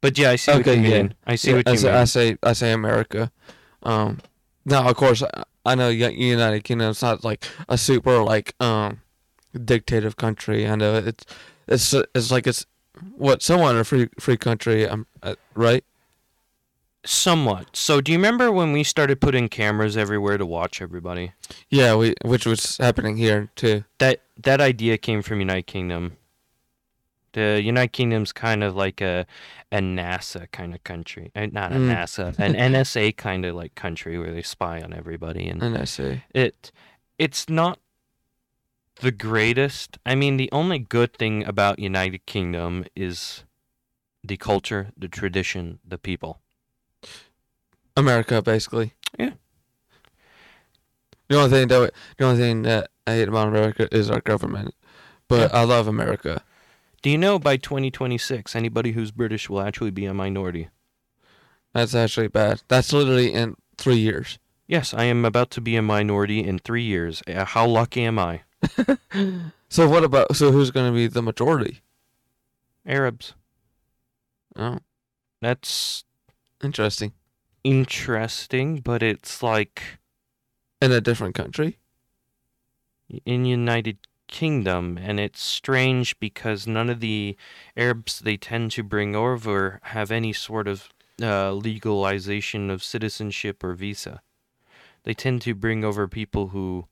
A: But yeah, I see
B: Okay,
A: what you
B: yeah.
A: mean. I see
B: yeah,
A: what
B: I
A: you
B: say,
A: mean.
B: I say I say America. Um, now of course I, I know United Kingdom is not like a super like um dictative country. I know it's it's it's like it's what somewhat a free free country. Um, uh, right?
A: Somewhat. So, do you remember when we started putting cameras everywhere to watch everybody?
B: Yeah, we which was happening here too.
A: that that idea came from United Kingdom. The United Kingdom's kind of like a a NASA kind of country, uh, not a
B: Mm.
A: NASA, an NSA kind of like country where they spy on everybody, and
B: And I
A: it it's not the greatest. I mean, the only good thing about United Kingdom is the culture, the tradition, the people.
B: America basically.
A: Yeah.
B: The only thing that the only thing that I hate about America is our government, but I love America.
A: Do you know by 2026 anybody who's British will actually be a minority?
B: That's actually bad. That's literally in three years.
A: Yes, I am about to be a minority in three years. Uh, How lucky am I?
B: So what about so who's going to be the majority?
A: Arabs.
B: Oh,
A: That's
B: interesting.
A: interesting, but it's like
B: In a different country.
A: in United Kingdom, and it's strange because none of the Arabs they tend to bring over have any sort of uh, legalization of citizenship or visa. They tend to bring over people who,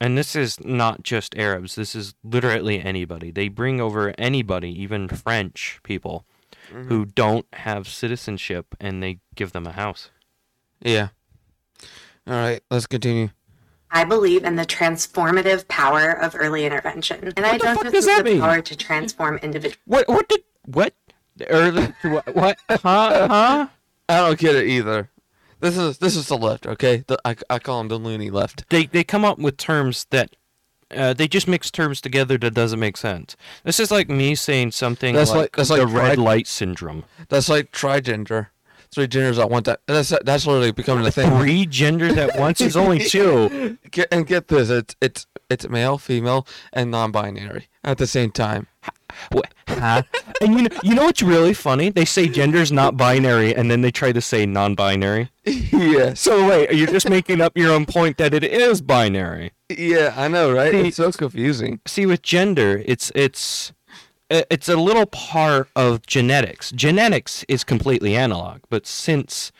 A: and this is not just Arabs. This is literally anybody. They bring over anybody, even French people, who don't have citizenship, and they give them a house.
B: Yeah. All right, let's continue.
E: I believe in the transformative power of early intervention, and I don't
A: fuck
E: just
A: does
E: mean
A: that
E: the
A: mean?
E: power to transform individuals.
A: What? What did? What? Early? What? what? Huh? Huh?
B: I don't get it either. This is this is the left, okay? The, I I call them the loony left.
A: They they come up with terms that. Uh, they just mix terms together that doesn't make sense. This is like me saying something
B: That's
A: like,
B: like- that's like
A: the red
B: tri-
A: light syndrome.
B: That's like trigender. Three genders at one time. That's that's literally becoming a thing.
A: Three genders at once is only two.
B: Get, and get this, it's it's it's male, female, and non-binary at the same time.
A: Huh? And you know, you know what's really funny? They say gender's not binary, and then they try to say non-binary.
B: Yeah.
A: So wait, are you're just making up your own point that it is binary.
B: Yeah, I know, right?
A: See-
B: It's so confusing.
A: see with gender it's it's Uh, it's a little part of genetics genetics is completely analog but since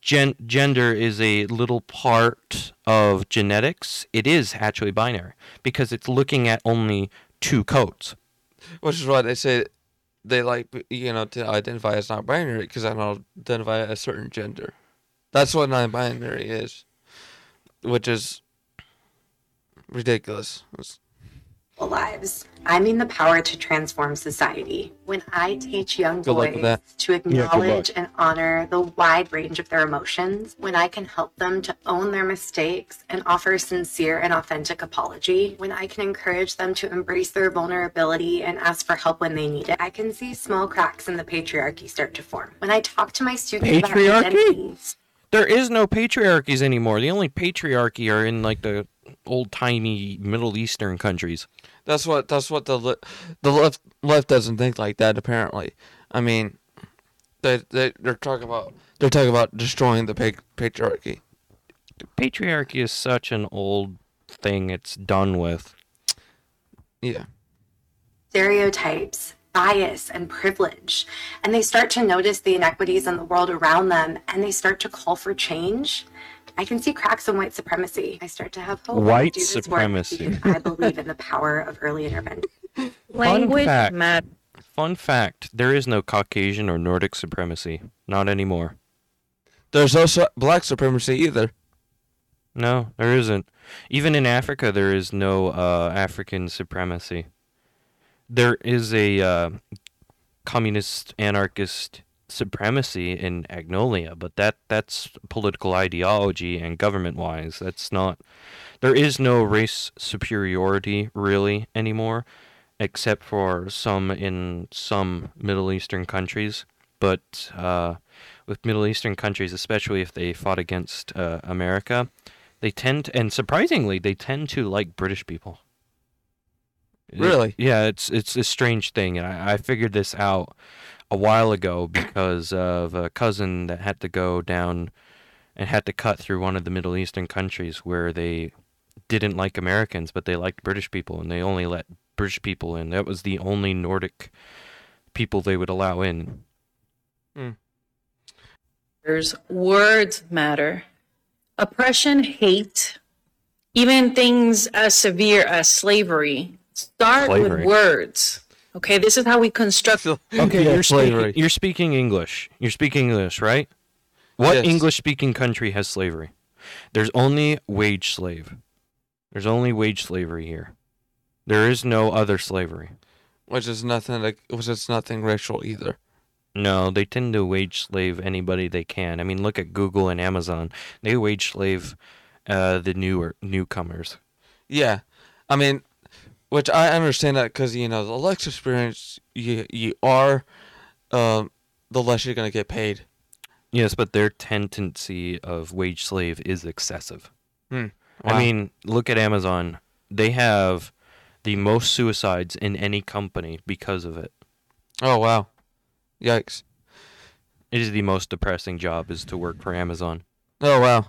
A: gen- gender is a little part of genetics it is actually binary because it's looking at only two codes
B: Which is why they say they like you know to identify as not binary because I don't identify a certain gender. That's what non-binary is, which is ridiculous. It's-
E: lives. I mean the power to transform society. When I teach young
B: Good
E: boys to acknowledge and honor the wide range of their emotions, when I can help them to own their mistakes and offer sincere and authentic apology, when I can encourage them to embrace their vulnerability and ask for help when they need it, I can see small cracks in the patriarchy start to form. When I talk to my students about
A: Patriarchy?
E: identities,
A: There is no patriarchies anymore. The only patriarchy are in like the old timey Middle Eastern countries.
B: That's what that's what the li- the left left doesn't think like that. Apparently, I mean, they they they're talking about they're talking about destroying the pa- patriarchy.
A: Patriarchy is such an old thing. It's done with.
B: Yeah,
E: stereotypes, bias, and privilege. And they start to notice the inequities in the world around them and they start to call for change. I can see cracks in white supremacy. I start to have hope. when I
A: White
E: do this work
A: supremacy.
E: I believe in the power of early intervention.
F: Language
A: fact.
F: matters.
A: Fun fact: there is no Caucasian or Nordic supremacy. Not anymore.
B: there's no su- black supremacy either.
A: No, there isn't. Even in Africa, there is no uh, African supremacy. There is a uh, communist anarchist supremacy in Agnolia, but that that's political ideology and government wise. That's not. There is no race superiority really anymore, except for some in some Middle Eastern countries. But uh, with Middle Eastern countries, especially if they fought against uh, America, they tend to, and surprisingly, they tend to like British people. It-
B: Really?
A: yeah, it's it's a strange thing, and I, I figured this out a while ago because of a cousin that had to go down and had to cut through one of the Middle Eastern countries where they didn't like Americans, but they liked British people, and they only let British people in. That was the only Nordic people they would allow in. Hmm.
F: There's words matter. Oppression, hate, even things as severe as slavery start
A: Slavery.
F: with words. Okay, this is how we construct.
A: Okay,
B: Yeah,
A: you're
B: slavery.
A: speaking, you're speaking English. You're speaking English, right? What
B: Yes.
A: English-speaking country has slavery? There's only wage slave. There's only wage slavery here. There is no other slavery.
B: which is nothing like which is nothing racial either.
A: No, they tend to wage slave anybody they can. I mean, look at Google and Amazon. They wage slave uh, the newer newcomers.
B: Yeah, I mean, which I understand that because you know the less experience you you are, um, the less you're gonna get paid.
A: Yes, but their tendency of wage slave is excessive.
B: Wow.
A: I mean, look at Amazon. They have the most suicides in any company because of it.
B: oh wow, yikes!
A: It is the most depressing job is to work for Amazon.
B: Oh wow,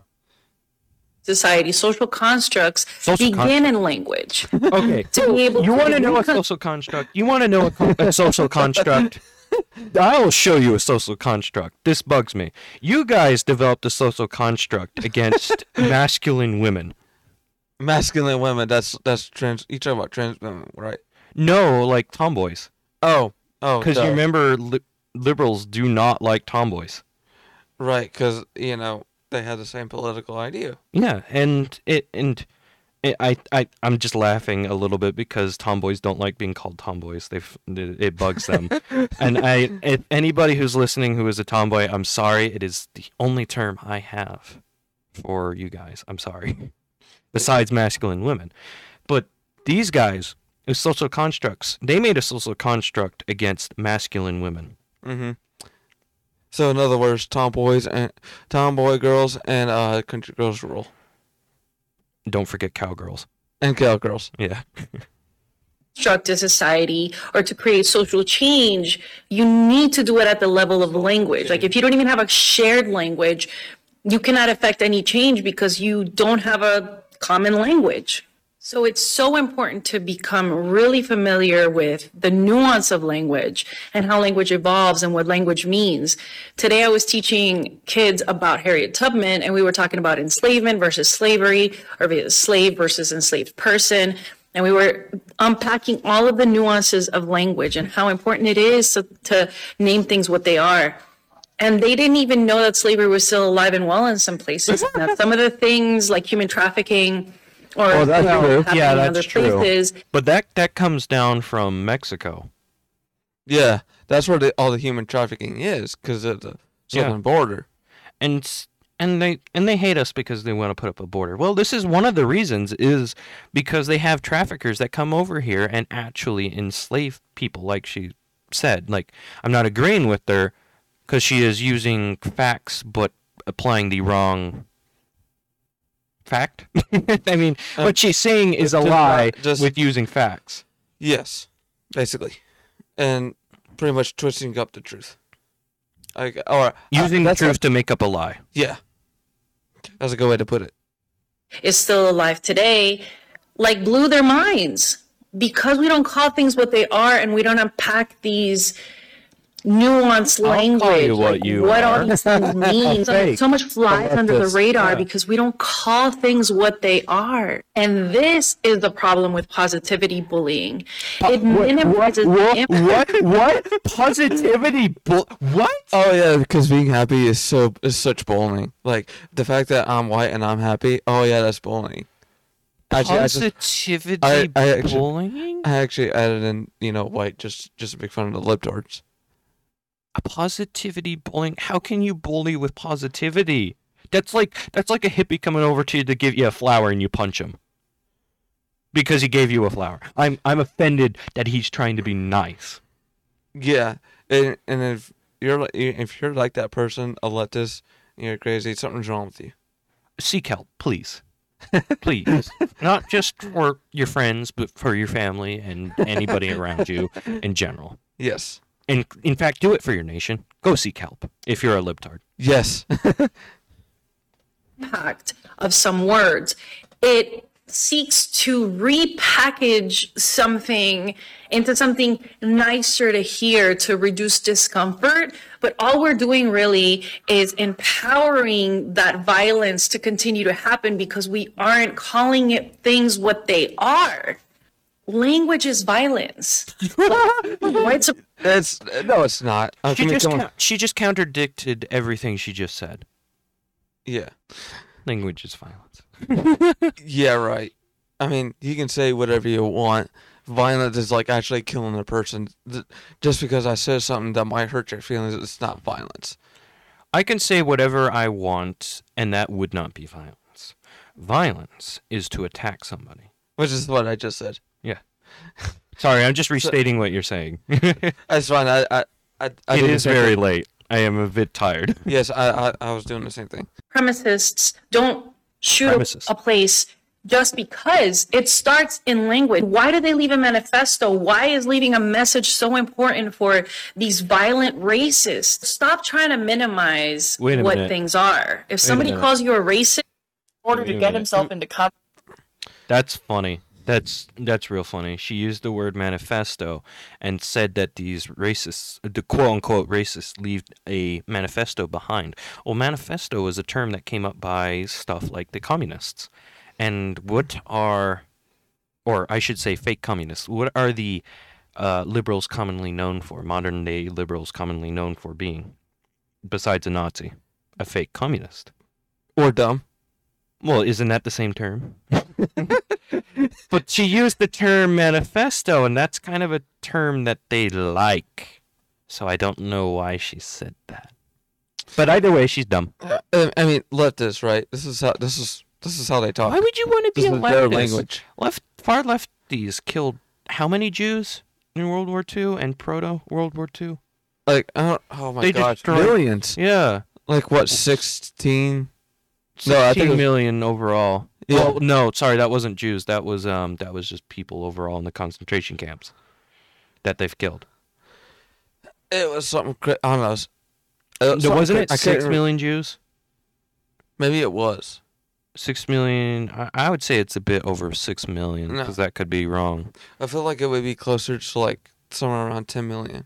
F: society, social constructs
A: Social
F: begin in language.
A: Okay.
F: To be able
A: you
F: to
A: want to know a
F: recon-
A: social construct? You want to know a, co- a social construct? I will show you a social construct. This bugs me. You guys developed a social construct against masculine women.
B: masculine women. That's that's trans. You talking about trans women, right?
A: No, like tomboys.
B: Oh oh,
A: Because
B: duh.
A: you remember li- liberals do not like tomboys.
B: right? Because you know they had the same political idea.
A: Yeah, and it and it, I I I'm just laughing a little bit because tomboys don't like being called tomboys. They it bugs them. and I if anybody who's listening who is a tomboy, I'm sorry. It is the only term I have for you guys. I'm sorry. Besides masculine women, but these guys, social constructs, they made a social construct against masculine women.
B: Mm-hmm. So in other words, tomboys and tomboy girls and uh country girls rule
A: Don't forget cowgirls.
B: and cowgirls.
A: Yeah.
F: construct a society or to create social change, you need to do it at the level of language. Like if you don't even have a shared language, you cannot affect any change because you don't have a common language. So it's so important to become really familiar with the nuance of language and how language evolves and what language means. Today I was teaching kids about Harriet Tubman and we were talking about enslavement versus slavery or slave versus enslaved person. and we were unpacking all of the nuances of language and how important it is to, to name things what they are. And they didn't even know that slavery was still alive and well in some places. Mm-hmm. Now, some of the things like human trafficking or
B: Oh, that's
F: you know,
B: true.
F: happening
A: Yeah,
F: in
A: that's
F: other
A: true.
F: places.
A: But that that comes down from Mexico.
B: Yeah, that's where the, all the human trafficking is because of the
A: Yeah.
B: southern border.
A: and s- and they and they hate us because they want to put up a border. Well, this is one of the reasons is because they have traffickers that come over here and actually enslave people, like she said. Like I'm not agreeing with her because she is using facts but applying the wrong fact. I mean,
B: Uh,
A: what she's saying is a lie
B: just-
A: with using facts.
B: Yes, basically, and pretty much twisting up the truth. Like, or
A: Using
B: uh,
A: the truth
B: a-
A: to make up a lie.
B: yeah, that's a good way to put it.
F: is still alive today, like blew their minds because we don't call things what they are and we don't unpack these nuanced
A: I'll
F: language.
A: call you what
F: like
A: you
F: what
A: are.
F: all these things mean. so, so much flies
B: love
F: under the radar
B: Yeah.
F: because we don't call things what they are. And this is the problem with positivity bullying. Uh, it minimizes the impact.
A: What? What? Positivity? Bu- what?
B: Oh yeah, because being happy is so is such bullying. Like the fact that I'm white and I'm happy. Oh yeah, that's bullying. Actually, I, just,
A: Positivity
B: I- I actually-
A: bullying?
B: I actually added in you know white just just to make fun of the libtards.
A: positivity bullying. How can you bully with positivity? That's like that's like a hippie coming over to you to give you a flower and you punch him because he gave you a flower. I'm I'm offended that he's trying to be nice.
B: Yeah, and and if you're like if you're like that person, a leftist, you're crazy. Something's wrong with you.
A: Seek help, please. Please. Not just for your friends, but for your family and anybody around you in general.
B: Yes.
A: And in fact, do it for your nation. Go seek help if you're a libtard.
B: Yes.
F: impact of some words. It seeks to repackage something into something nicer to hear to reduce discomfort. But all we're doing really is empowering that violence to continue to happen because we aren't calling it things what they are. Language is violence. White sup-
B: It's no, it's not. Uh,
A: She just,
B: come on-
A: coun- she just contradicted everything she just said.
B: yeah.
A: Language is violence.
B: Yeah, right. I mean, you can say whatever you want. Violence is like actually killing a person. Just because I said something that might hurt your feelings, it's not violence.
A: I can say whatever I want, and that would not be violence. Violence is to attack somebody.
B: Which is what I just said.
A: Sorry, I'm just restating what you're saying. it
B: That's fine. I, I, I, I did the
A: is
B: same
A: very
B: thing.
A: late. I am a bit tired.
B: Yes, I, I, I was doing the same thing.
F: supremacists don't shoot
A: Supremacists.
F: a place just because it starts in language. Why do they leave a manifesto? Why is leaving a message so important for these violent racists? Stop trying to minimize what
A: minute.
F: things are. If somebody calls you a racist in order
A: Wait
F: to get
A: minute.
F: himself into cover.
A: That's funny. That's that's real funny. She used the word manifesto and said that these racists, the quote unquote racists, leave a manifesto behind. Well, manifesto is a term that came up by stuff like the communists. And what are, or I should say, fake communists? What are the uh, liberals commonly known for? Modern day liberals commonly known for being, besides a Nazi, a fake communist.
B: Or dumb.
A: Well, isn't that the same term? but she used the term manifesto, and that's kind of a term that they like. So I don't know why she said that. But either way, she's dumb.
B: Uh, I I mean, leftists, right? This is how this is this is how they talk.
A: Why would you want to
B: this
A: be a
B: is their language.
A: Left, far lefties killed how many Jews in World War II and proto World War II?
B: Like, I don't, oh my
A: They
B: gosh,
A: destroyed-
B: millions.
A: Yeah,
B: Like what, sixteen? No, I think it was-
A: million overall.
B: Yeah.
A: Well, no, sorry, that wasn't Jews. That was um, that was just people overall in the concentration camps that they've killed.
B: It was something. I don't know. it was-
A: No,
B: something
A: wasn't it six million Jews?
B: Maybe it was.
A: Six million. I, I would say it's a bit over six million
B: No.
A: because that could be wrong.
B: I feel like it would be closer to like somewhere around ten million.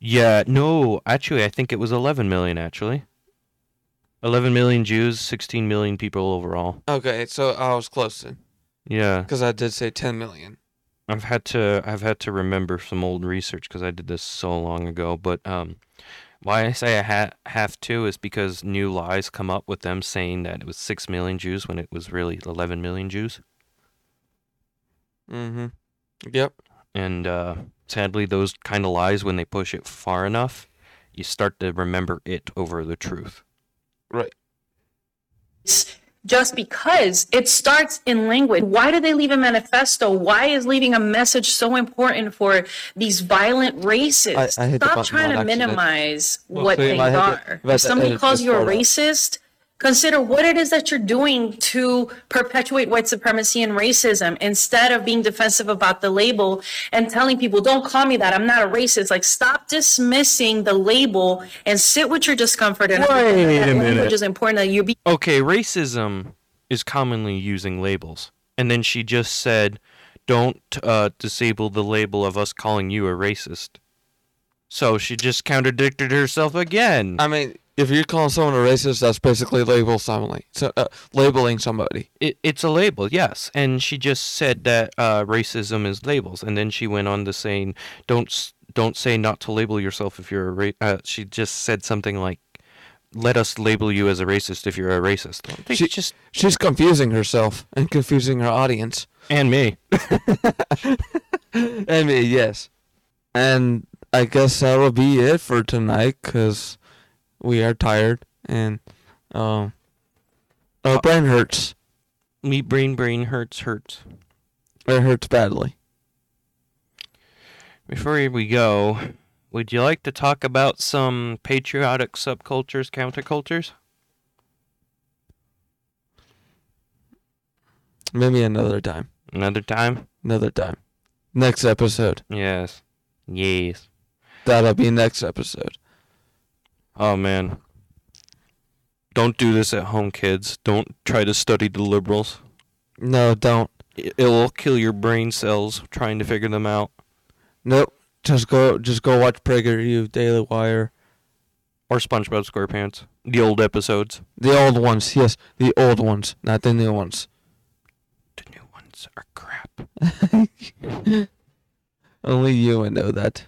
A: Yeah, no, actually, I think it was eleven million. Actually, eleven million Jews, sixteen million people overall.
B: Okay, so I was close then.
A: Yeah,
B: because I did say 10 million.
A: I've had to I've had to remember some old research because I did this so long ago. But um, why I say I ha- have to is because new lies come up with them saying that it was six million Jews when it was really eleven million Jews,
B: Mm-hmm. Yep.
A: and uh, sadly, those kind of lies when they push it far enough, you start to remember it over the truth.
B: Right.
F: just because it starts in language. Why do they leave a manifesto? Why is leaving a message so important for these violent races?
B: I- I
F: Stop trying to minimize
B: Well,
F: what things
B: I
F: are. If somebody calls you a racist, consider what it is that you're doing to perpetuate white supremacy and racism instead of being defensive about the label and telling people, don't call me that. I'm not a racist. Like, stop dismissing the label and sit with your discomfort. And
A: Wait a
F: Language
A: minute.
F: is important that you be
A: Okay, racism is commonly using labels, and then she just said, "Don't uh, disable the label of us calling you a racist." So she just contradicted herself again.
B: I mean, if you're calling someone a racist, that's basically label somebody. So, uh, labeling somebody.
A: it, it's a label, yes. And she just said that uh, racism is labels, and then she went on to saying, "Don't don't say not to label yourself if you're a ra-. Uh, she just said something like, "Let us label you as a racist if you're a racist."
B: She-
A: just
B: She's confusing herself and confusing her audience.
A: and me.
B: I mean, yes. And I guess that'll be it for tonight because we are tired and um, our brain hurts.
A: Me brain brain hurts hurts.
B: It hurts badly.
A: Before we go, would you like to talk about some patriotic subcultures, countercultures?
B: Maybe another time.
A: Another time?
B: Another time. Next episode.
A: Yes. Yes.
B: That'll be next episode.
A: Oh man. Don't do this at home, kids. Don't try to study the liberals.
B: No, don't.
A: It will kill your brain cells trying to figure them out.
B: Nope. Just go. Just go watch PragerU, Daily Wire,
A: Or SpongeBob SquarePants. The old episodes.
B: the old ones. Yes, the old ones, not the new ones.
A: The new ones are crap.
B: Only you would know that.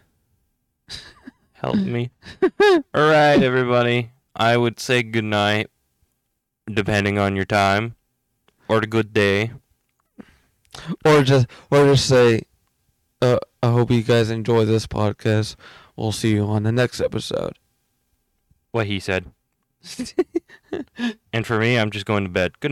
A: Help me. All right, everybody. I would say good night, depending on your time, or a good day.
B: Or just, or just say, uh, I hope you guys enjoy this podcast. We'll see you on the next episode.
A: What he said. and for me, I'm just going to bed. Good night.